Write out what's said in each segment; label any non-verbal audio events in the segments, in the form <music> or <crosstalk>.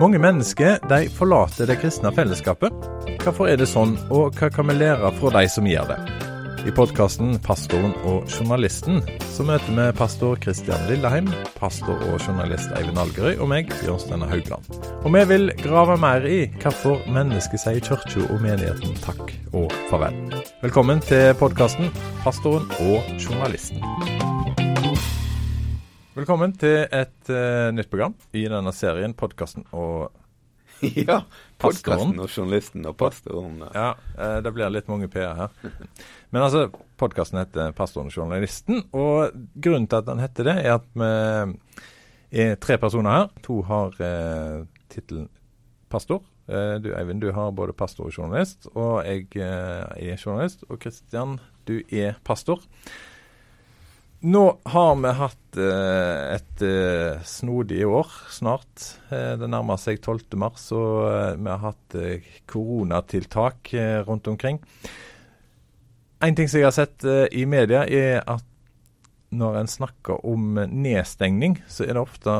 Mange mennesker de forlater det kristne fellesskapet. Hvorfor er det sånn, og hva kan vi lære fra de som gjør det? I podkasten 'Pastoren og journalisten' så møter vi pastor Kristian Lilleheim, pastor og journalist Eivind Algerøy og meg, Bjørn Haugland. Og vi vil grave mer i hvorfor mennesket sier kirka og menigheten takk og farvel. Velkommen til podkasten 'Pastoren og journalisten'. Velkommen til et uh, nytt program i denne serien, podkasten og <laughs> ja. Podkasten og journalisten og pastoren. Ja, uh, det blir litt mange p-er her. <laughs> Men altså, podkasten heter 'Pastoren og journalisten', og grunnen til at den heter det, er at vi er tre personer her. To har eh, tittelen pastor. Uh, du Eivind, du har både pastor og journalist, og jeg er journalist. Og Kristian, du er pastor. Nå har vi hatt eh, et eh, snodig år snart. Eh, det nærmer seg 12. mars, og vi har hatt koronatiltak rundt omkring. En ting som jeg har sett i media, er at når en snakker om nedstengning, så er det ofte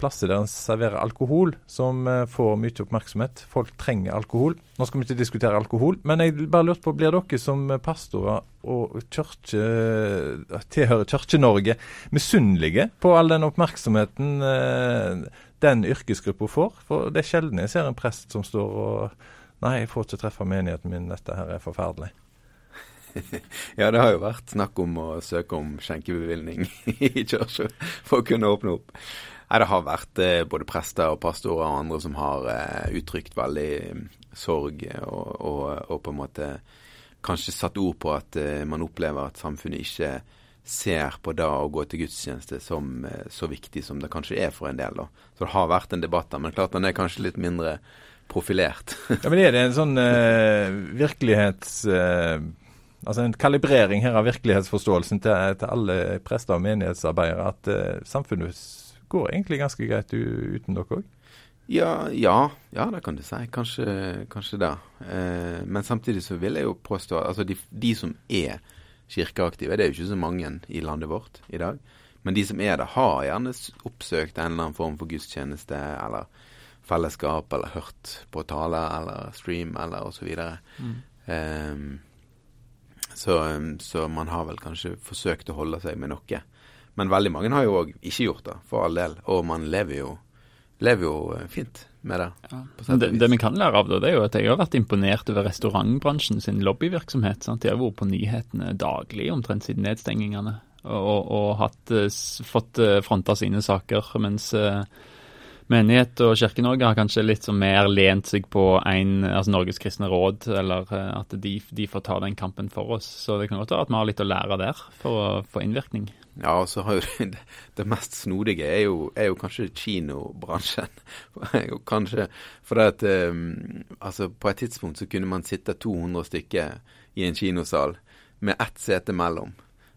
plasser der en serverer alkohol, som får mye oppmerksomhet. Folk trenger alkohol. Nå skal vi ikke diskutere alkohol, men jeg bare lurte på, blir dere som pastorer og kirke, tilhører Kirke-Norge misunnelige på all den oppmerksomheten den yrkesgruppa får? For det er sjelden jeg ser en prest som står og Nei, jeg får ikke treffe menigheten min, dette her er forferdelig. <laughs> ja, det har jo vært snakk om å søke om skjenkebevilgning <laughs> i kirka for å kunne åpne opp. Nei, Det har vært eh, både prester og pastorer og andre som har eh, uttrykt veldig sorg og, og, og, på en måte kanskje satt ord på at eh, man opplever at samfunnet ikke ser på da å gå til gudstjeneste som så viktig som det kanskje er for en del. da. Så det har vært en debatt der, men klart den er kanskje litt mindre profilert. <laughs> ja, Men er det en sånn eh, virkelighets... Eh, altså en kalibrering her av virkelighetsforståelsen til, til alle prester og menighetsarbeidere, at eh, samfunnet går egentlig ganske greit uten dere òg? Ja, ja, ja, det kan du si. Kanskje, kanskje det. Eh, men samtidig så vil jeg jo påstå at altså de, de, som er kirkeaktive, det er jo ikke så mange i landet vårt i dag. Men de som er det, har gjerne oppsøkt en eller annen form for gudstjeneste eller fellesskap, eller hørt på tale eller stream eller osv. Mm. Um, så, så, man har vel kanskje forsøkt å holde seg med noe. Men veldig mange har jo òg ikke gjort det, for all del. Og man lever jo, lever jo eh, fint med det. Ja. Det, det, vi kan lære av det, det er jo at jeg har vært imponert over restaurantbransjen sin lobbyvirksomhet. Sant? De har vært på nyhetene daglig omtrent siden nedstengingene. Og, og hatt, eh, fått eh, fronta sine saker. mens menighet og Kirke-Norge har kanskje litt sånn mer lent seg på en, altså Norges kristne råd, eller at de, de, får ta den kampen for oss. Så det kan godt være at vi har litt å lære der for å få innvirkning. Ja, og så har jo <laughs> det, det mest snodige er jo, er jo kanskje kinobransjen. <laughs> kanskje, for det at um, altså på et tidspunkt så kunne man sitte 200 stykker i en kinosal med ett sete mellom.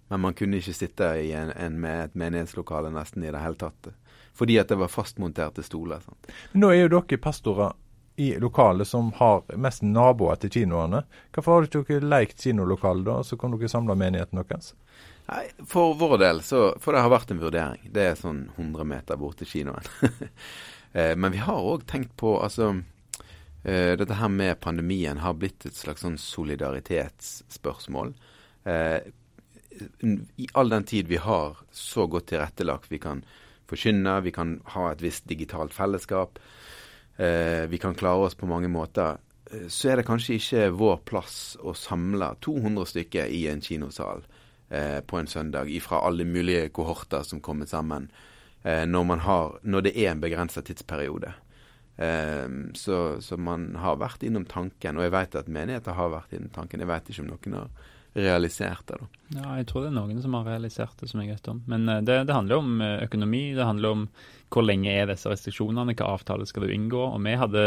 Men man kunne ikke sitte i en, en med et menighetslokale nesten i det hele tatt. Fordi at det var fastmonterte stoler. Sant? Nå er jo dere pastorer i lokalet som har mest naboer til kinoene. Hvorfor har dere ikke lekt kinolokale da, så kan dere samle menigheten deres? Nei, For vår del, så, for det har vært en vurdering. Det er sånn 100 meter bort til kinoen. <laughs> Eh, men vi har òg tenkt på altså eh, Dette her med pandemien har blitt et slags sånn solidaritetsspørsmål. Eh, I all den tid vi har så godt tilrettelagt vi kan forkynne, vi kan ha et visst digitalt fellesskap. Vi kan klare oss på mange måter. Så er det kanskje ikke vår plass å samle 200 stykker i en kinosal eh, på en søndag fra alle mulige kohorter som kommer sammen, eh, når, har, når, det er en begrensa tidsperiode. Eh, så, så, man har vært innom tanken, og jeg vet at menigheter har vært innom tanken. Jeg vet ikke om noen har realisert det. da. Ja, jeg tror det er noen som har realisert det, som jeg vet om. Men uh, det, det, handler om uh, økonomi. Det handler om hvor lenge er disse restriksjonene, hva avtale skal du inngå. Og vi hadde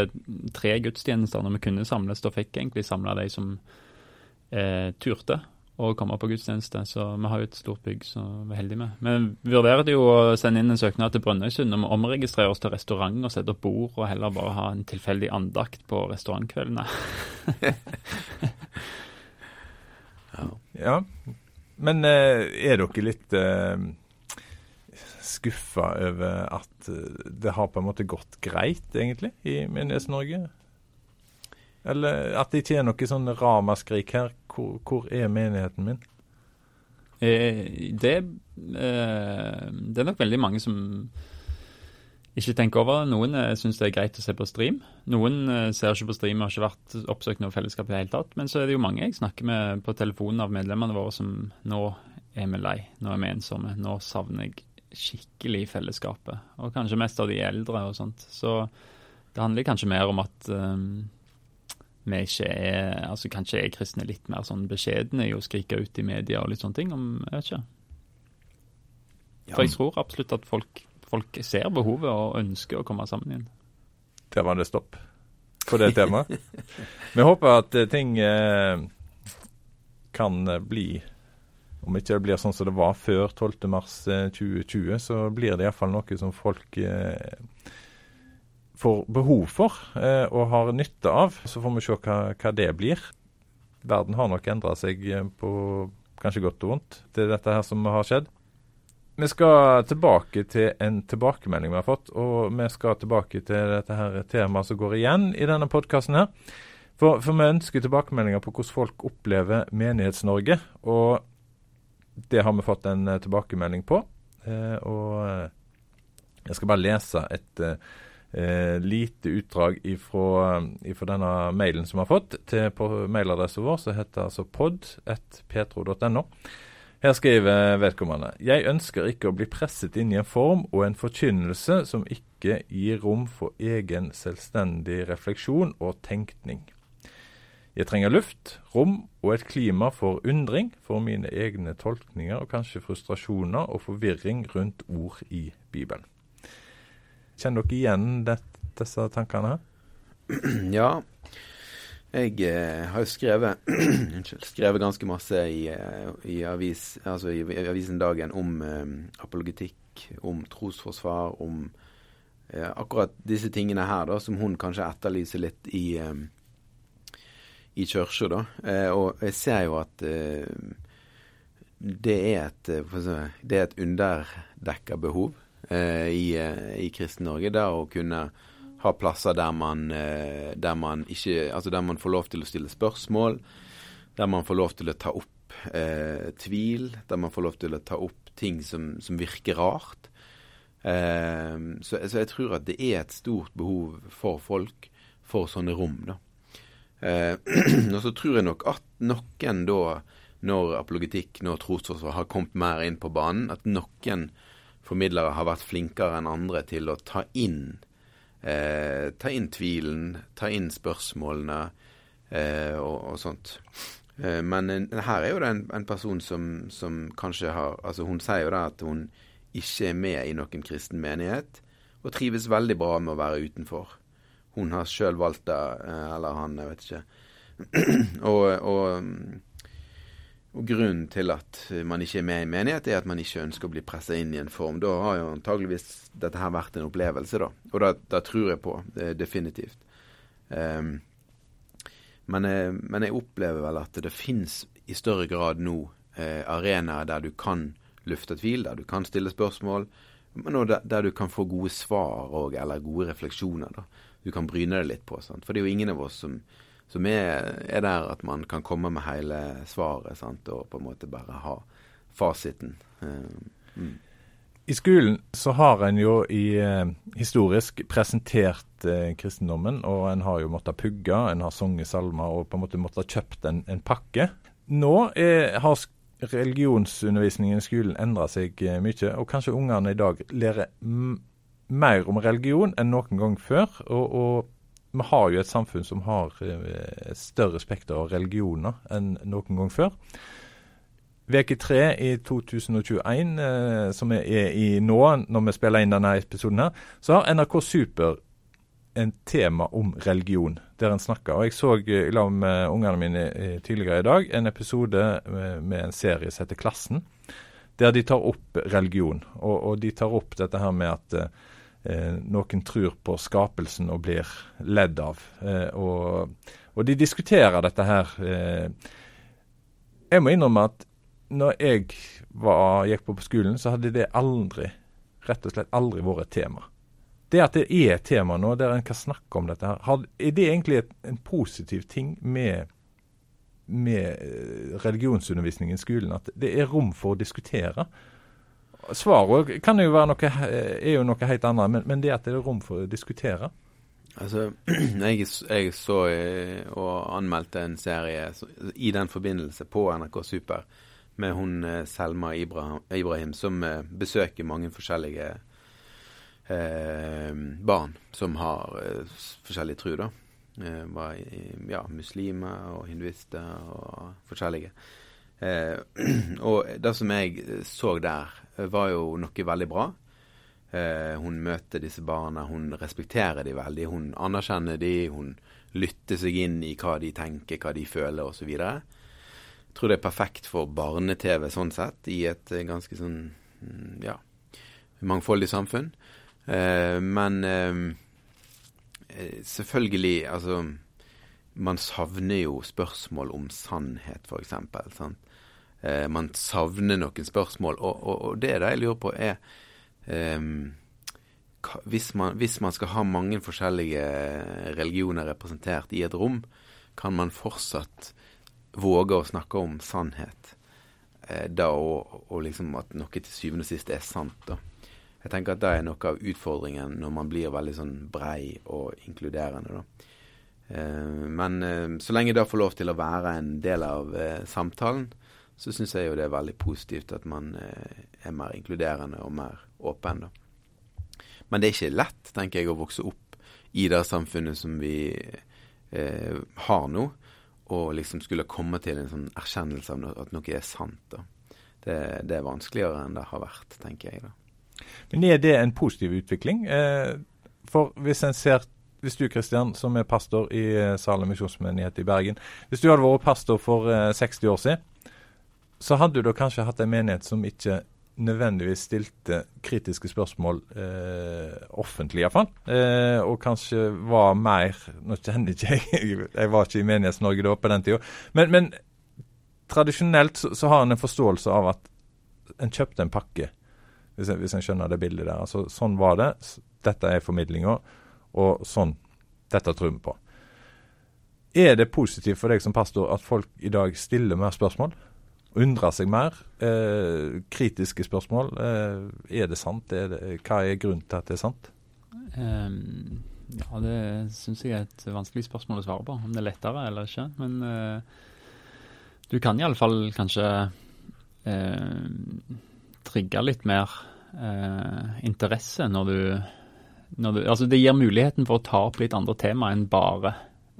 tre gudstjenester når vi kunne samles. Da fikk egentlig samla de som eh, turte. Å komme på gudstjeneste. Så vi har jo et stort bygg som vi er heldige med. Vi vurderer jo å sende inn en søknad til Brønnøysund om å omregistrere oss til restaurant og sette opp bord, og heller bare ha en tilfeldig andakt på restaurantkveldene. ja. <laughs> ja. Men eh, er dere litt eh, skuffa over at eh, det har på en måte gått greit, egentlig, i Menighets-Norge? Eller at det ikke er noe sånn ramaskrik her. Hvor, hvor er menigheten min? Eh, det, eh, det, er nok veldig mange som ikke tenker over det. Noen eh, syns det er greit å se på stream. Noen ser ikke på stream og har ikke vært oppsøkt noe fellesskap i det hele tatt. Men så er det jo mange jeg snakker med på telefonen av medlemmene våre som nå er vi lei, nå er vi ensomme, nå savner jeg skikkelig fellesskapet. Og kanskje mest av de eldre og sånt. Så det handler kanskje mer om at um, vi ikke er altså Kanskje er kristne litt mer sånn beskjedne i å skrike ut i media og litt sånne ting. Om, jeg vet ikke. For jeg tror absolutt at folk, folk, ser behovet og ønsker å komme sammen igjen. Der var det stopp på det temaet. <laughs> Vi håper at eh, ting eh, kan eh, bli Om ikke det blir sånn som det var før 12.3.2020, eh, så blir det iallfall noe som folk eh, får behov for eh, og har nytte av. Så får vi se hva, hva det blir. Verden har nok endra seg eh, på kanskje godt og vondt til dette her som har skjedd. Vi skal tilbake til en tilbakemelding vi har fått, og vi skal tilbake til dette her temaet som går igjen i denne podkasten her. For, for, vi ønsker tilbakemeldinger på hvordan folk opplever Menighets-Norge. Og det har vi fått en eh, tilbakemelding på. Eh, og jeg skal bare lese et eh, eh, lite utdrag ifra, ifra, denne mailen som vi har fått til på mailadressen vår, som heter altså pod.petro.no. Her skriver vedkommende Jeg ønsker ikke å bli presset inn i en form og en forkynnelse som ikke gir rom for egen selvstendig refleksjon og tenkning. Jeg trenger luft, rom og et klima for undring for mine egne tolkninger og kanskje frustrasjoner og forvirring rundt ord i Bibelen. Kjenner dere igjen det, disse tankene? <clears throat> Ja. Jeg eh, har jo skrevet, <clears throat> skrevet ganske masse i, eh, i, avis, altså i, i, avisen Dagen om eh, apologetikk, om trosforsvar, om eh, akkurat disse tingene her, da, som hun kanskje etterlyser litt i, eh, i kirka. Eh, og jeg ser jo at det er et, det er et underdekka behov eh, i, eh, i Kristen-Norge. Det å kunne ha plasser der man, eh, der man ikke Altså der man får lov til å stille spørsmål, der man får lov til å ta opp eh, tvil, der man får lov til å ta opp ting som, som virker rart. Eh, så, så, jeg tror at det er et stort behov for folk for sånne rom, da. Eh, <clears throat> og så tror jeg nok at noen da, når apologetikk, når trosforsvar har kommet mer inn på banen, at noen formidlere har vært flinkere enn andre til å ta inn, eh, ta inn tvilen, ta inn spørsmålene eh, og, og, sånt. Eh, men her er jo det en, en person som, som, kanskje har Altså, hun sier jo da at hun ikke er med i noen kristen menighet, og trives veldig bra med å være utenfor. Hun har sjøl valgt det, eh, eller han, jeg vet ikke. <clears throat> og, og og Grunnen til at man ikke er med i menighet, er at man ikke ønsker å bli pressa inn i en form. Da har jo antageligvis dette her vært en opplevelse, da. Og da, da tror jeg på, definitivt. Um, men, jeg, men, jeg, opplever vel at det fins i større grad nå eh, arenaer der du kan lufte tvil, der du kan stille spørsmål, men også der, der du kan få gode svar og, eller gode refleksjoner. da. Du kan bryne deg litt på. Sant? For det er jo ingen av oss som som er, er, der at man kan komme med hele svaret sant? og på en måte bare ha fasiten. Uh, mm. I skolen så har en jo i, eh, historisk presentert eh, kristendommen, og en har jo måttet pugge, en har sunget salmer og på en måte måttet kjøpt en, en pakke. Nå er, har religionsundervisningen i skolen endra seg eh, mye, og kanskje ungene i dag lærer mer om religion enn noen gang før. og, og vi har jo et samfunn som har et større spekter av religioner enn noen gang før. Veke tre i 2021, eh, som er i nå, når vi spiller inn denne episoden, her, så har NRK Super en tema om religion, der en snakker. Og Jeg så i lag med ungene mine tidligere i dag en episode med en serie som heter Klassen, der de tar opp religion. Og, og de tar opp dette her med at eh, noen tror på skapelsen og blir ledd av. Eh, og, og, de diskuterer dette her. Eh. Jeg må innrømme at når jeg var, gikk på, skolen, så hadde det aldri, rett og slett aldri vært et tema. Det at det er et tema nå, der en kan snakke om dette, her, er det egentlig en positiv ting med, med eh, religionsundervisning i skolen? At det er rom for å diskutere? Svaret kan jo være noe, er jo noe helt annet, men, men det at det er rom for å diskutere? Altså, <clears throat> jeg, jeg, så eh, og anmeldte en serie i den forbindelse på NRK Super med hun eh, Selma Ibrahim, Ibrahim som eh, besøker mange forskjellige eh, barn som har eh, forskjellig tro. Eh, ja, muslimer og hinduister og forskjellige. Eh, <clears throat> og det som jeg så der, var jo noe veldig bra. hun møter disse barna, hun respekterer dem veldig. Hun anerkjenner dem, hun lytter seg inn i hva de tenker, hva de føler osv. Så tror det er perfekt for barne-TV sånn sett, i et eh, ganske sånn mm, ja, mangfoldig samfunn. Eh, men eh, eh, selvfølgelig, altså Man savner jo spørsmål om sannhet, f.eks. Eh, man savner noen spørsmål, og, og, og, det jeg lurer på, er eh, hvis man, hvis man, skal ha mange forskjellige religioner representert i et rom, kan man fortsatt våge å snakke om sannhet. Eh, da og, og, liksom at noe til syvende og sist er sant. da. Jeg tenker at det er noe av utfordringen når man blir veldig sånn brei og inkluderende. da. Eh, men eh, så lenge det får lov til å være en del av eh, samtalen, så syns jeg jo det er veldig positivt at man er mer inkluderende og mer åpen. da. Men det er ikke lett, tenker jeg, å vokse opp i det samfunnet som vi eh, har nå og liksom skulle komme til en sånn erkjennelse av at noe er sant. da. Det, det, er vanskeligere enn det har vært, tenker jeg. da. Men er det en positiv utvikling? Eh, for hvis en ser hvis du Kristian, som er pastor i eh, Salem misjonsmenighet i Bergen, hvis du hadde vært pastor for eh, 60 år siden, så hadde du da kanskje hatt en menighet som ikke nødvendigvis stilte kritiske spørsmål eh, offentlig, iallfall. Eh, og kanskje var mer Nå kjenner ikke jeg <laughs> Jeg var ikke i Menighets-Norge da på den tida. Men, men tradisjonelt så, så, har en en forståelse av at en kjøpte en pakke, hvis en, hvis en skjønner det bildet der. Altså Sånn var det. Dette er formidlinga, og sånn Dette tror vi på. Er det positivt for deg som pastor at folk i dag stiller mer spørsmål? Undrer seg mer. Eh, kritiske spørsmål. Eh, er det sant? Er det, hva er grunnen til at det er sant? Um, ja, det syns jeg er et vanskelig spørsmål å svare på. Om det er lettere eller ikke. Men uh, du kan iallfall kanskje uh, trigge litt mer uh, interesse når du, du, Altså, det gir muligheten for å ta opp litt andre tema enn bare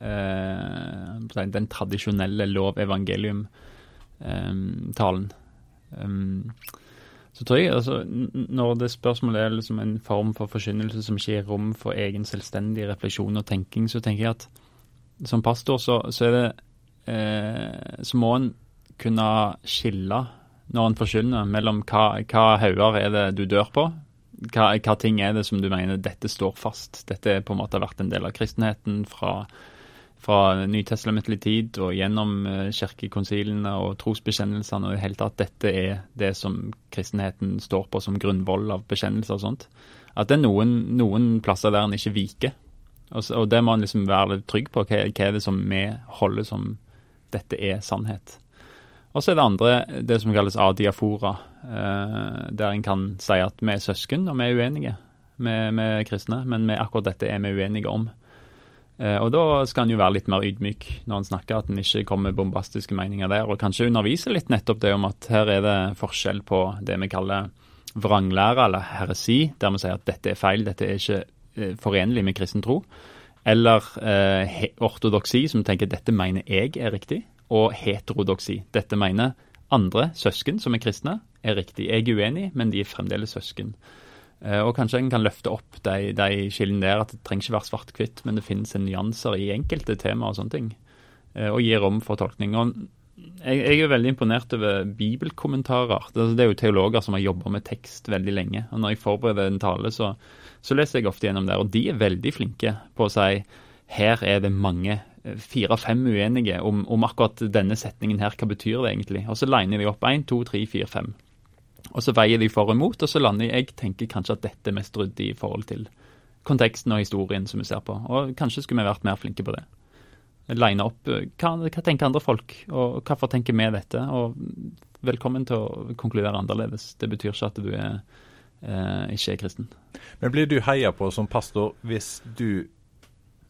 den tradisjonelle lov-evangelium um, talen. Um, så tror jeg altså, Når det spørsmålet er liksom en form for forkynnelse som ikke gir rom for egen selvstendig refleksjon og tenking, så tenker jeg at som pastor så, så er det eh, Så må en kunne skille når en forkynner mellom hva, hva hauger er det du dør på, hva, hva, ting er det som du mener dette står fast. Dette er på en måte vært en del av kristenheten fra fra nytestamentlig tid og gjennom uh, kirkekonsilene og trosbekjennelsene og i hele tatt dette er det som kristenheten står på som grunnvoll av bekjennelser og sånt. At det er noen, noen plasser der en ikke viker. Og, og det må en liksom være trygg på. Hva, hva, er det som vi holder som dette er sannhet? Og så er det andre det som kalles adiafora, der en kan si at vi er søsken og vi er uenige med, med kristne, men med akkurat dette er vi uenige om. Eh, og da skal en jo være litt mer ydmyk når en snakker, at en ikke kommer med bombastiske meninger der. Og kanskje undervise litt nettopp det om at her er det forskjell på det vi kaller vranglære eller heresi, der vi sier at dette er feil, dette er ikke eh, forenlig med kristen tro. Eller eh, ortodoksi, som tenker dette mener jeg er riktig. Og heterodoksi. Dette mener andre søsken som er kristne, er riktig. Jeg er uenig, men de er fremdeles søsken. Eh, og kanskje en kan løfte opp de, de skillene der, at det trenger ikke være svart-hvitt, men det finnes en nyanser i enkelte temaer og sånne ting. Eh, og gir rom for tolkning. Og jeg, jeg er veldig imponert over bibelkommentarer. Det, det er jo teologer som har jobba med tekst veldig lenge. Og når jeg forbereder en tale, så, så leser jeg ofte gjennom der, og de er veldig flinke på å si her er det mange fire-fem uenige om, om, akkurat denne setningen her, hva betyr det egentlig? Og så liner de opp én, to, tre, fire, fem. Og så veier de for og imot, og så lander jeg tenker kanskje at dette er mest ryddig i forhold til konteksten og historien som vi ser på. Og kanskje skulle vi vært mer flinke på det. Line opp hva, hva tenker andre folk, og hvorfor tenker vi dette? Og velkommen til å konkludere annerledes. Det betyr ikke at du er, eh, ikke er kristen. Men blir du heia på som pastor hvis du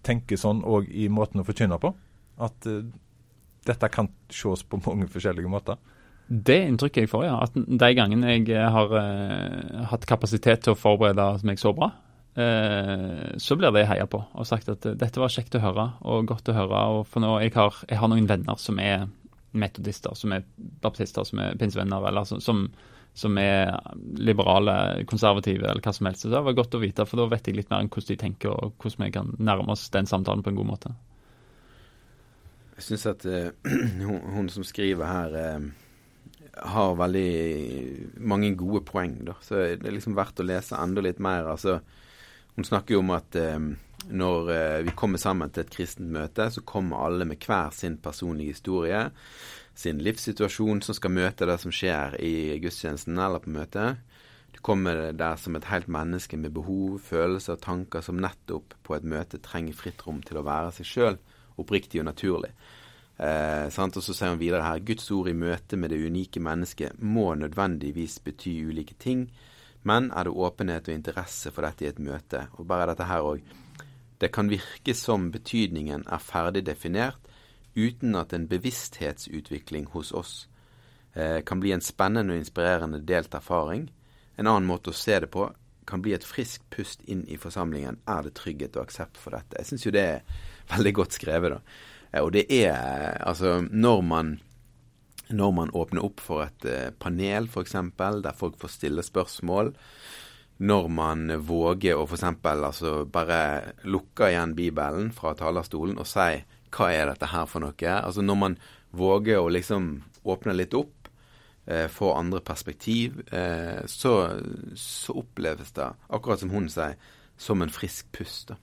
tenker sånn òg i måten å forkynne på? At eh, dette kan ses på mange forskjellige måter? Det inntrykket jeg får, ja. At de gangene jeg eh, har uh, hatt kapasitet til å forberede meg så bra, uh, så blir det heia på. Og sagt at dette var kjekt å høre og godt å høre. og for nå, jeg har, jeg har noen venner som er metodister, som er baptister, som er pinsevenner, eller som, som som er liberale, konservative eller hva som helst. Så det var godt å vite, for da vet jeg litt mer om hvordan de tenker, og hvordan vi kan nærme oss den samtalen på en god måte. Jeg syns at uh, <clears throat> hun, hun, som skriver her, uh, har veldig mange gode poeng, da. Så det er liksom verdt å lese enda litt mer. Altså, hun snakker jo om at eh, når vi kommer sammen til et kristent møte, så kommer alle med hver sin personlige historie sin livssituasjon som skal møte det som skjer i gudstjenesten eller på møtet. Du kommer der som et helt menneske med behov, følelser og tanker som nettopp på et møte trenger fritt rom til å være seg sjøl, oppriktig og naturlig. Eh, og så sier han videre her Guds ord i møte med det unike mennesket må nødvendigvis bety ulike ting, men er det åpenhet og interesse for dette i et møte? Og bare dette her òg. Det kan virke som betydningen er ferdig definert, uten at en bevissthetsutvikling hos oss eh, kan bli en spennende og inspirerende delt erfaring. En annen måte å se det på kan bli et friskt pust inn i forsamlingen. Er det trygghet og aksept for dette? Jeg syns jo det er veldig godt skrevet, da. Eh, og det er altså når man når man åpner opp for et eh, panel, f.eks., der folk får stille spørsmål, når man våger å f.eks. altså bare lukke igjen Bibelen fra talerstolen og si hva er dette her for noe? Altså Når man våger å liksom åpne litt opp, eh, få andre perspektiv, eh, så, så, oppleves det, akkurat som hun sier, som en frisk pust. da.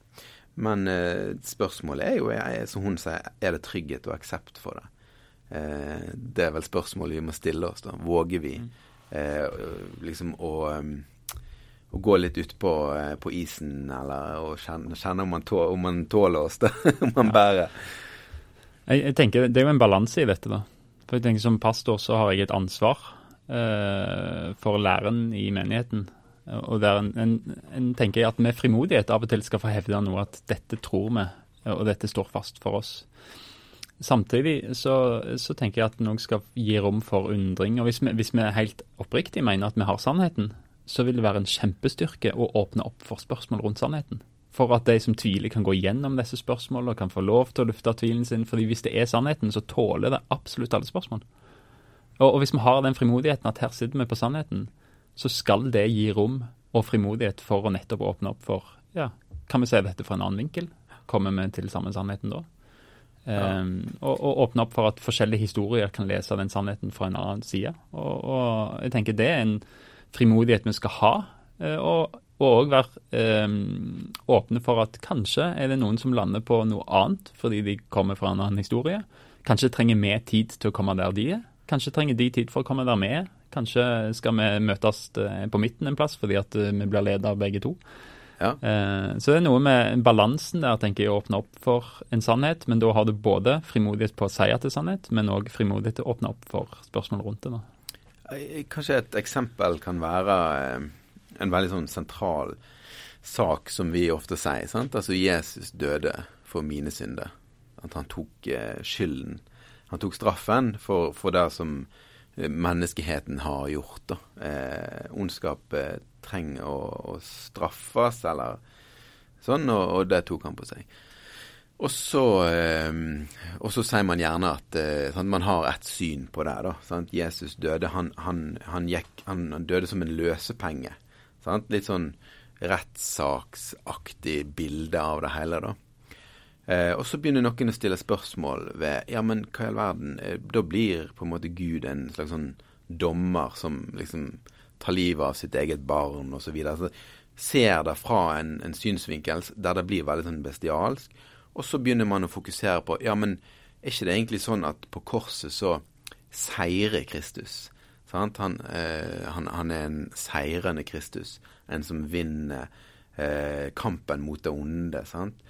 Men eh, spørsmålet er jo, jeg, som hun sier, er det trygghet og aksept for det? Eh, det er vel spørsmålet vi må stille oss. da. Våger vi mm. eh, liksom å um, å gå litt utpå eh, på isen, eller å kjenne, kjenne om, man tåler, om, man tåler oss, da. <laughs> om man bærer. Jeg, jeg, tenker Det er jo en balanse i dette. da. For jeg tenker Som pastor så har jeg et ansvar eh, for læren i menigheten. Og der en, en, en, tenker at med frimodighet av og til skal få hevde noe at dette tror vi, og dette står fast for oss. Samtidig så, så tenker jeg at noe skal gi rom for undring. og Hvis vi, hvis vi helt oppriktig mener at vi har sannheten, så vil det være en kjempestyrke å åpne opp for spørsmål rundt sannheten. For at de som tviler, kan gå gjennom disse spørsmålene og kan få lov til å lufte tvilen sin. fordi hvis det er sannheten, så tåler det absolutt alle spørsmål. Og, og hvis vi har den frimodigheten at her sitter vi på sannheten, så skal det gi rom og frimodighet for å nettopp åpne opp for ja, Kan vi se dette fra en annen vinkel? Kommer vi til samme sannheten da? Ja. Um, og, og, åpne opp for at forskjellige historier kan lese den sannheten fra en annen side. Og, og jeg tenker det er en frimodighet vi skal ha. Eh, og òg være um, åpne for at kanskje er det noen som lander på noe annet fordi de kommer fra en annen historie. Kanskje trenger vi tid til å komme der de er. Kanskje trenger de tid for å komme der vi er. Kanskje skal vi møtes eh, på midten en plass fordi at eh, vi blir ledet av begge to. Ja. Eh, så det er noe med balansen der, tenker jeg, å åpne opp for en sannhet. Men da har du både frimodighet på å si at det er sannhet, men òg frimodighet til å åpne opp for spørsmål rundt det. Da. Kanskje et eksempel kan være en veldig sånn sentral sak som vi ofte sier. sant? Altså Jesus døde for mine synder. At han tok skylden. Han tok straffen for, for det som menneskeheten har gjort. da. Eh, ondskap eh, trenger å, å, straffes, eller sånn, og, og det tok han på seg. Og så, eh, sier man gjerne at eh, sant, man har ett syn på det. da, sant? Jesus døde. Han, han, han, gikk, han, døde som en løsepenge. Sant? Litt sånn rettssaksaktig bilde av det hele, da. Eh, og så begynner noen å stille spørsmål ved Ja, men hva i all verden? Eh, da blir på en måte Gud en slags sånn dommer som liksom tar livet av sitt eget barn osv. Så ser det fra en, en, synsvinkel der det blir veldig sånn bestialsk. Og så begynner man å fokusere på Ja, men er ikke det egentlig sånn at på korset så seirer Kristus? Han, eh, han, han, er en seirende Kristus. En som vinner eh, kampen mot det onde. sant?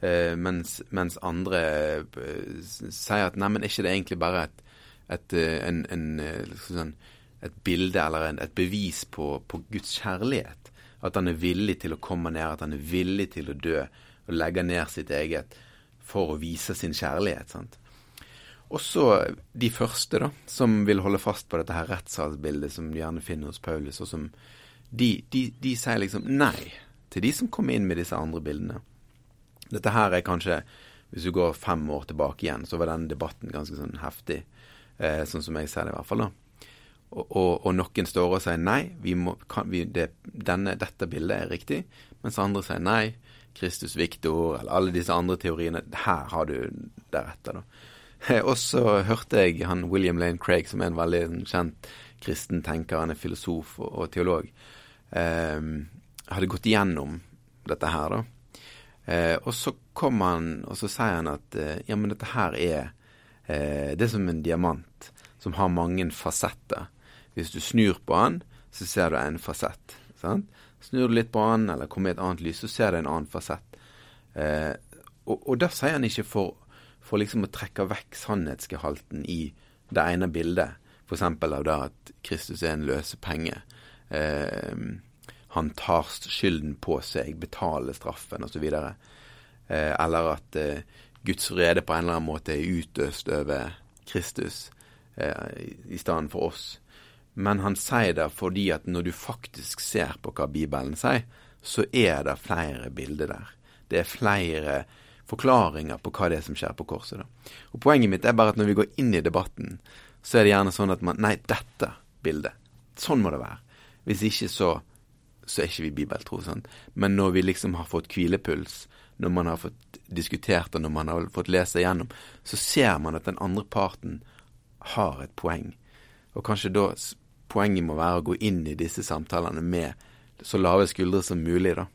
Eh, mens, mens, andre eh, sier at nei, men er ikke det egentlig bare et, et, eh, en, en, sånn, et bilde eller en, et bevis på, på, Guds kjærlighet? At han er villig til å komme ned, at han er villig til å dø og legge ned sitt eget for å vise sin kjærlighet. sant? Også de første, da, som vil holde fast på dette her rettssalsbildet som de gjerne finner hos Paulus, og som de, de, de sier liksom nei til de som kom inn med disse andre bildene. Dette her er kanskje Hvis du går fem år tilbake igjen, så var den debatten ganske sånn heftig. Eh, sånn som jeg ser det, i hvert fall. da. Og, og, og noen står og sier nei, vi må, kan, vi, det, denne, dette bildet er riktig. Mens andre sier nei. Kristus Victor, eller alle disse andre teoriene. Her har du deretter, da. <laughs> Og så hørte jeg han William Lane Craig, som er en veldig kjent kristen tenker, han er filosof og, og teolog, eh, hadde gått igjennom dette her, da. Eh, og så kommer han, og så sier han at eh, ja, men dette her er eh, Det er som en diamant som har mange fasetter. Hvis du snur på han, så ser du en fasett. Sant? Snur du litt på han, eller kommer i et annet lys, så ser du en annen fasett. Eh, og, og da sier han ikke for, for liksom å trekke vekk sannhetsgehalten i det ene bildet, f.eks. av det at Kristus er en løsepenge. Eh, han tar skylden på seg, betaler straffen osv. Eh, eller at eh, Guds vrede på en eller annen måte er utøst over Kristus eh, i, stedet for oss. Men han sier det fordi at når du faktisk ser på hva Bibelen sier, så er det flere bilder der. Det er flere forklaringer på hva det er som skjer på korset. Da. Og Poenget mitt er bare at når vi går inn i debatten, så er det gjerne sånn at man Nei, dette bildet. Sånn må det være. Hvis ikke så så er ikke vi bibeltro. Sant? Men når vi liksom har fått hvilepuls, når man har fått diskutert og når man har fått lese igjennom, så ser man at den andre parten har et poeng. Og kanskje da poenget må være å gå inn i disse samtalene med så lave skuldre som mulig, da.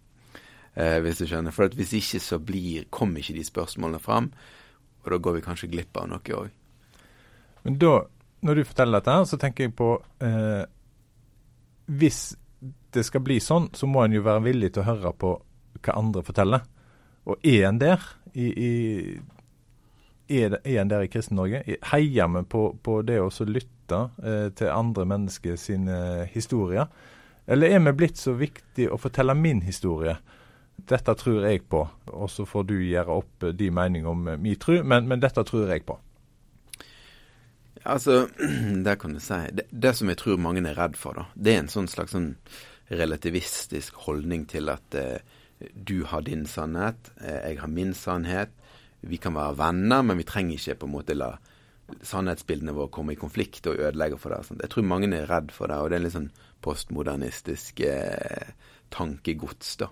Eh, hvis du skjønner. For hvis ikke så blir, kommer ikke de spørsmålene fram, og da går vi kanskje glipp av noe òg. Men da, når du forteller dette her, så tenker jeg på eh, Hvis det skal bli sånn, så må en jo være villig til å høre på hva andre forteller. Og er en der i, i er, det, en der i Kristen-Norge? Heier vi på, på, det å lytte eh, til andre mennesker sine historier? Eller er vi blitt så viktig å fortelle min historie? Dette tror jeg på, og så får du gjøre opp de meninger om min tro, men, men, dette tror jeg på. Altså, <clears throat> det kan du si. Det, det, som jeg tror mange er redd for, da, det er en sånn slags sånn relativistisk holdning til at eh, du har din sannhet, eh, jeg har min sannhet. Vi kan være venner, men vi trenger ikke på en måte la sannhetsbildene våre komme i konflikt og ødelegge for det. Jeg tror mange er redd for det, og det er litt sånn postmodernistisk eh, tankegods, da.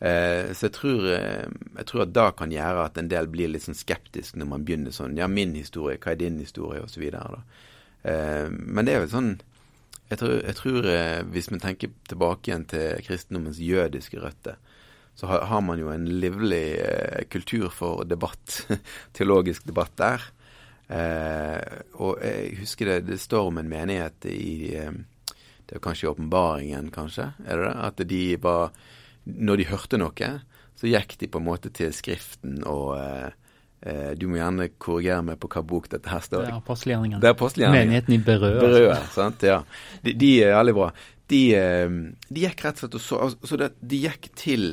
Eh, så jeg tror, eh, jeg tror, at det kan gjøre at en del blir litt sånn skeptisk når man begynner sånn Ja, min historie, hva er din historie, osv. Eh, men det er jo sånn jeg tror, jeg tror hvis vi tenker tilbake igjen til kristendommens jødiske røtter, så har, har man jo en livlig kultur for debatt, <laughs> teologisk debatt der. Og jeg husker det, det står om en menighet i Det er kanskje åpenbaringen, kanskje? Er det det? At de var Når de hørte noe, så gikk de på en måte til Skriften og eh, Eh, du må gjerne korrigere meg på hva bok dette her står. Det er apostelgjerningene. Det er apostelgjerningene. Menigheten i Berøa. Berøa, sant, ja. De, de, er veldig bra. De, eh, de, gikk rett og slett og så altså, Så de gikk til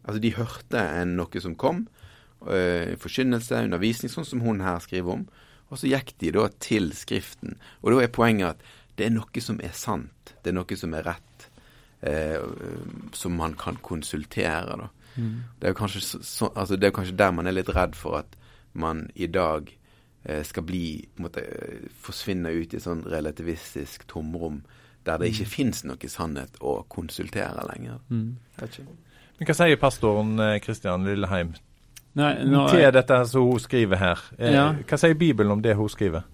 Altså, de hørte en, noe som kom. Uh, forkynnelse, undervisning, sånn som hun her skriver om. Og så gikk de da til Skriften. Og da er poenget at det er noe som er sant. Det er noe som er rett. Uh, som man kan konsultere, da. Mm. Det, er kanskje så, altså det er kanskje der man er litt redd for at man i dag eh, skal bli på en måte, forsvinne ut i et sånn relativistisk tomrom der det ikke fins noe sannhet å konsultere lenger. Mm. Men hva sier pastoren Kristian Lilleheim Nei, nå, til dette som hun skriver her? Eh, Ja. Hva sier Bibelen om det hun skriver?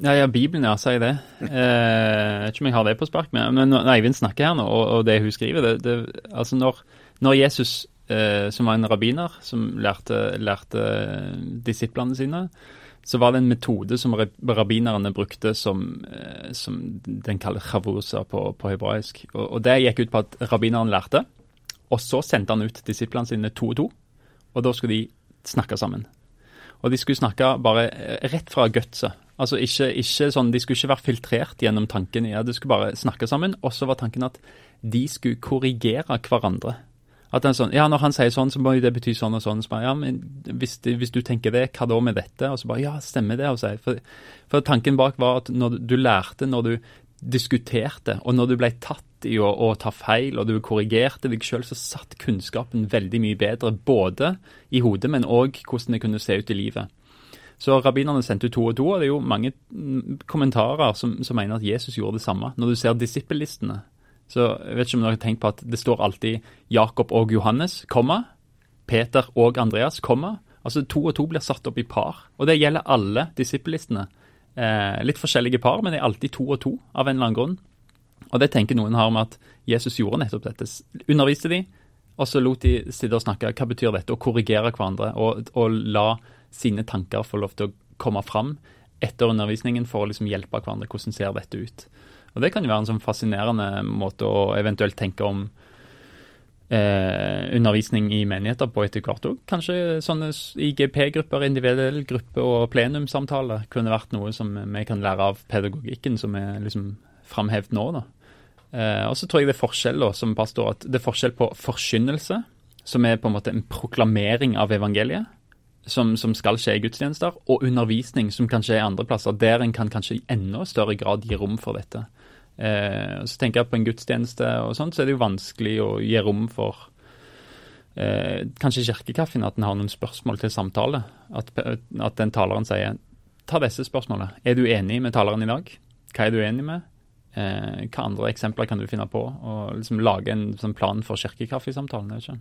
Ja, ja, Bibelen, ja, sier det. <laughs> Eh, jeg vet ikke om jeg har det på spark, men, men når Eivind snakker her nå, og, og det hun skriver det, det, Altså, når, når Jesus, eh, som var en rabbiner, som lærte, lærte disiplene sine, så var det en metode som rabbinerne brukte som, eh, som den kaller chavusa på, på hebraisk. Og, og det gikk ut på at rabbineren lærte, og så sendte han ut disiplene sine to og to, og da skulle de snakke sammen. Og de skulle snakke bare eh, rett fra gutset. Altså ikke, ikke sånn, De skulle ikke være filtrert gjennom tanken. Ja, de skulle bare snakke sammen. Og så var tanken at de skulle korrigere hverandre. At er sånn, ja, Når han sier sånn, så må jo det bety sånn og sånn. Så bare, ja, men hvis, hvis du tenker det, hva da med dette? Og så bare, ja, stemmer det? Og så, For, for tanken bak var at når du lærte, når du diskuterte, og når du ble tatt i å, å ta feil, og du korrigerte deg sjøl, så satt kunnskapen veldig mye bedre. Både i hodet, men òg hvordan det kunne se ut i livet. Så rabbinerne sendte to og to, og det er jo mange mm, kommentarer som, som mener at Jesus gjorde det samme. Når du ser disippellistene, så jeg vet ikke om dere har tenkt på at det står alltid Jakob og Johannes, komma, Peter og Andreas, komma. Altså to og to blir satt opp i par. Og det gjelder alle disippellistene. Eh, litt forskjellige par, men er alltid to og to av en eller annen grunn. Og det tenker noen har med at Jesus gjorde nettopp dette. Underviste de, og så lot de sitte og snakke. Hva betyr dette? Og korrigere hverandre. Og, og la sine tanker få lov til å komme fram etter undervisningen for å liksom hjelpe hverandre. Hvordan ser dette ut? Og Det kan jo være en sånn fascinerende måte å eventuelt tenke om eh, undervisning i menigheter på etter hvert òg. Kanskje sånne IGP-grupper, individuell gruppe og plenumsamtale kunne vært noe som vi kan lære av pedagogikken som er liksom framhevet nå. da. Eh, og så tror jeg det er forskjell da, som pastor, at det er forskjell på forkynnelse, som er på en måte en proklamering av evangeliet, som, som skal skje i gudstjenester, og undervisning, som kan skje i andre plasser, der en kan kanskje i enda større grad gi rom for dette. Eh, så tenker jeg på en gudstjeneste og sånt, så er det jo vanskelig å gi rom for eh, Kanskje kirkekaffen at en har noen spørsmål til samtale. At, at den taleren sier ta disse spørsmålene. Er du enig med taleren i dag? Hva er du enig med? Eh, hva andre eksempler kan du finne på? Og liksom lage en sånn plan for kirkekaffesamtalen. ikke.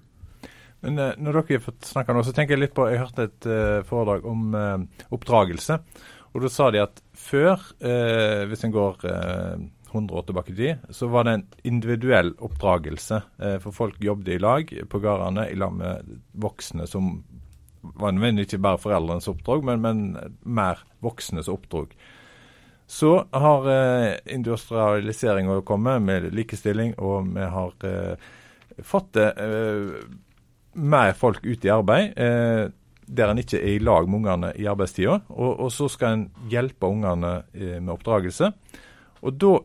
Men eh, når dere snakka nå, så tenker jeg litt på Jeg hørte et eh, foredrag om eh, oppdragelse. Og da sa de at før, eh, hvis en går 100 år tilbake i tid, så var det en individuell oppdragelse. Eh, for folk jobbet i lag på gårdene i lag med voksne som var ikke bare foreldrenes oppdrag, men, men mer voksnes oppdrag. Så har eh, industrialiseringa kommet med likestilling, og vi har eh, fått eh, mer folk ut i arbeid, eh, der en ikke er i lag med ungene i arbeidstida. Og, og så skal en hjelpe ungene eh, med oppdragelse. Og da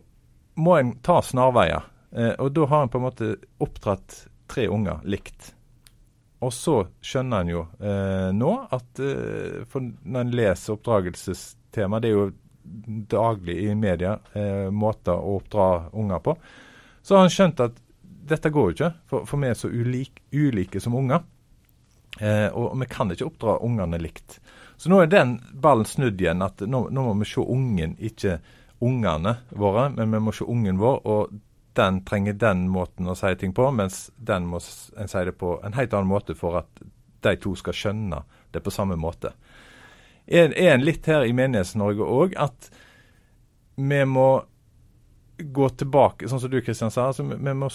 må en ta snarveier. Eh, og da har en på en måte oppdratt tre unger likt. Og så skjønner en jo eh, nå at eh, for når en leser oppdragelsestema, det er jo daglig i media eh, måter å oppdra unger på, så har han skjønt at dette går jo ikke, for, for vi er så ulik, ulike som unger. Eh, og vi kan ikke oppdra ungene likt. Så nå er den ballen snudd igjen. at Nå, nå må vi se ungen, ikke ungene våre, men vi må se ungen vår. Og den trenger den måten å si ting på, mens den må en si det på en helt annen måte for at de to skal skjønne det på samme måte. Er, en litt her i Menighets-Norge òg at vi må gå tilbake, sånn som du Kristian sa. altså vi, må,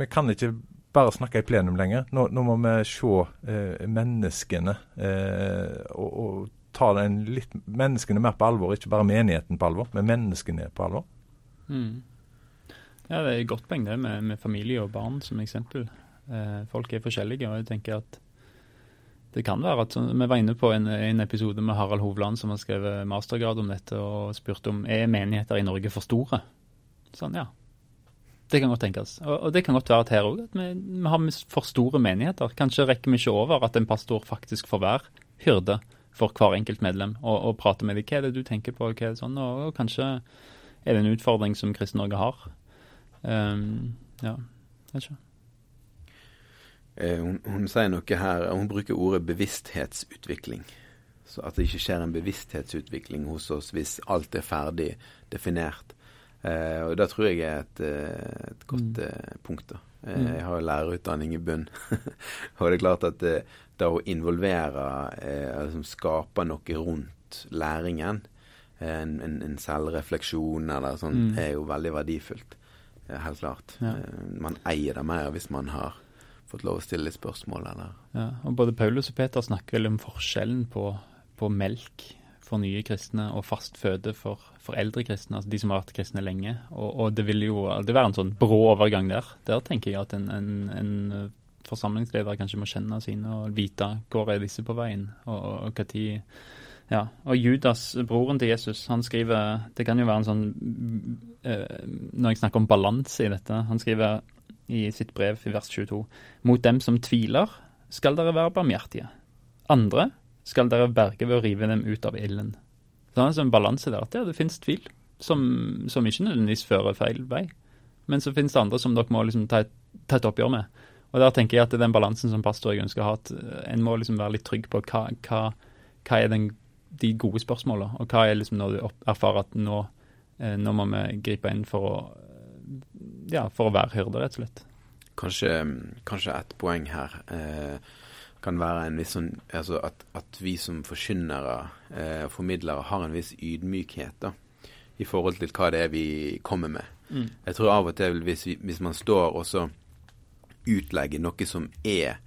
vi kan ikke bare snakke i plenum lenger. Nå, nå må vi se eh, menneskene eh, og, og ta den litt, menneskene mer på alvor. Ikke bare menigheten på alvor, men menneskene på alvor. Mm. Ja, det er et godt poeng det med, med familie og barn som eksempel. Eh, folk er forskjellige, og jeg tenker at det kan være at Vi var inne på en, en episode med Harald Hovland som har skrevet mastergrad om dette, og spurte om er menigheter i Norge for store. Sånn, ja. Det kan godt tenkes. Og, og det kan godt være at her òg, at vi, vi har for store menigheter. Kanskje rekker vi ikke over at en pastor faktisk får være hyrde for hver enkelt medlem, og, og prate med dem. Hva er det du tenker på? Hva er det sånn? Og, og kanskje er det en utfordring som Kristen-Norge har. Um, ja, vet ikke. Eh, hun, hun sier noe her, hun bruker ordet bevissthetsutvikling. Så at det ikke skjer en bevissthetsutvikling hos oss hvis alt er ferdig definert. Eh, og det tror jeg er et, eh, et godt mm. punkt. da. Mm. Jeg har jo lærerutdanning i bunn. <laughs> og det er klart at det, det å involvere, eh, som skaper noe rundt læringen, en, en, en selvrefleksjon eller sånn, mm. er jo veldig verdifullt. Helt klart. Ja. Man eier det mer hvis man har fått lov å stille litt spørsmål, eller Ja, og både Paulus og Peter snakker vel om forskjellen på, på melk for nye kristne og fast føde for, for, eldre kristne, altså de som har vært kristne lenge. Og, og det vil jo aldri være en sånn brå overgang der. Der tenker jeg at en, en, en forsamlingsleder kanskje må kjenne sine og vite hvor er disse på veien, og, og, hva tid ja, og Judas, broren til Jesus, han skriver Det kan jo være en sånn eh, Når jeg snakker om balanse i dette Han skriver i sitt brev i vers 22 Mot dem som tviler, skal dere være barmhjertige. Andre skal dere berge ved å rive dem ut av ilden. Så det er en balanse der. At ja, det finnes tvil som, som, ikke nødvendigvis fører feil vei. Men så finnes det andre som dere må liksom ta, ta et oppgjør med. Og der tenker jeg at det den balansen som pastor jeg ønsker å ha, at eh, en må liksom være litt trygg på hva, hva, hva er den, de gode spørsmålene, og hva er liksom når du erfarer at nå, eh, nå må vi gripe inn for å, ja, for å være hyrde, rett og slett. Kanskje, kanskje et poeng her. Eh, kan være en viss sånn altså at, at, vi som forkynnere eh, og formidlere har en viss ydmykhet da, i forhold til hva det er vi kommer med. Mm. Jeg tror av og til hvis, vi, hvis man står og så utlegger noe som er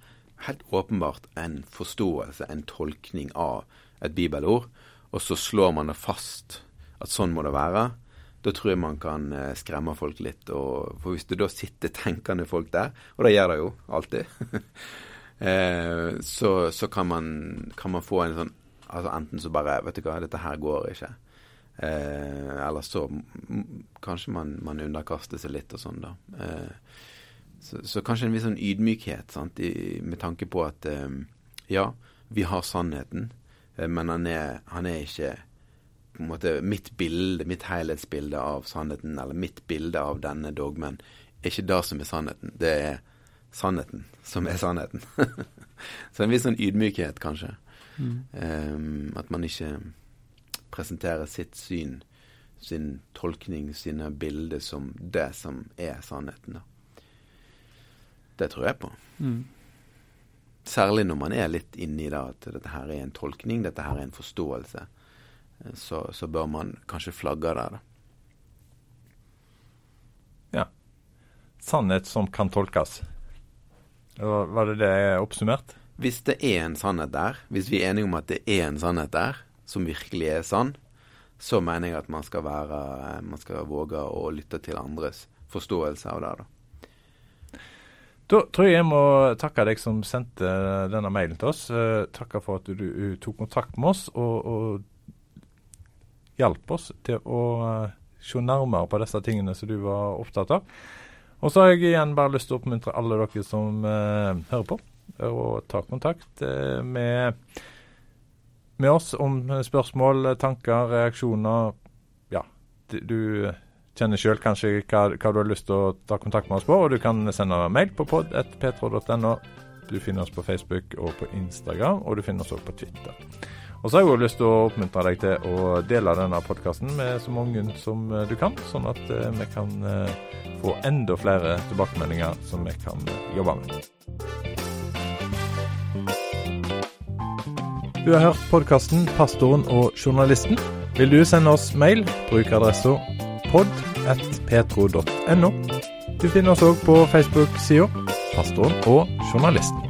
helt åpenbart en forståelse, en tolkning av et bibelord, og så slår man det fast at sånn må det være, da tror jeg man kan eh, skremme folk litt. Og, for hvis det da sitter tenkende folk der, og det gjør det jo alltid <laughs> eh, så, så kan, man, kan, man, få en sånn altså Enten så bare Vet du hva, dette her går ikke. Eh, eller så kanskje man, man, underkaster seg litt og sånn, da. Eh, så, så, kanskje en viss sånn ydmykhet sant, I, med tanke på at um, ja, vi har sannheten, eh, men han er, han er ikke på en måte mitt bilde, mitt helhetsbilde av sannheten, eller mitt bilde av denne dogmen, er ikke det som er sannheten. Det er sannheten som er sannheten. <laughs> så en viss sånn ydmykhet, kanskje. Mm. Um, at man ikke presenterer sitt syn, sin tolkning, sine bilder som det som er sannheten. Da. Det tror jeg på. Mm. Særlig når man er litt inni det at dette her er en tolkning, dette her er en forståelse. Så, så bør man kanskje flagge der, da. Ja. Sannhet som kan tolkes. Var det det oppsummert? Hvis det er en sannhet der, hvis vi er enige om at det er en sannhet der, som virkelig er sann, så mener jeg at man skal, være, man skal våge å lytte til andres forståelse av det. da. Da tror jeg jeg må takke deg som sendte denne mailen til oss. Uh, takke for at du, tok kontakt med oss og, og hjalp oss til å uh, se nærmere på disse tingene som du var opptatt av. Og så har jeg igjen bare lyst til å oppmuntre alle dere som eh, hører på, og ta kontakt eh, med, med, oss om spørsmål, tanker, reaksjoner. Ja, du kjenner sjøl kanskje hva, hva, du har lyst til å ta kontakt med oss på, og du kan sende mail på pod.petro.no. Du finner oss på Facebook og på Instagram, og du finner oss også på Twitter. Og så har jeg også lyst til å oppmuntre deg til å dele denne podkasten med så mange som eh, du kan, sånn at uh, vi kan uh, få enda flere tilbakemeldinger som vi kan jobbe med. Du har hørt podkasten 'Pastoren og journalisten'. Vil du sende oss mail, bruk adressa pod.petro.no. Du finner oss òg på Facebook-sida 'Pastoren og journalisten'.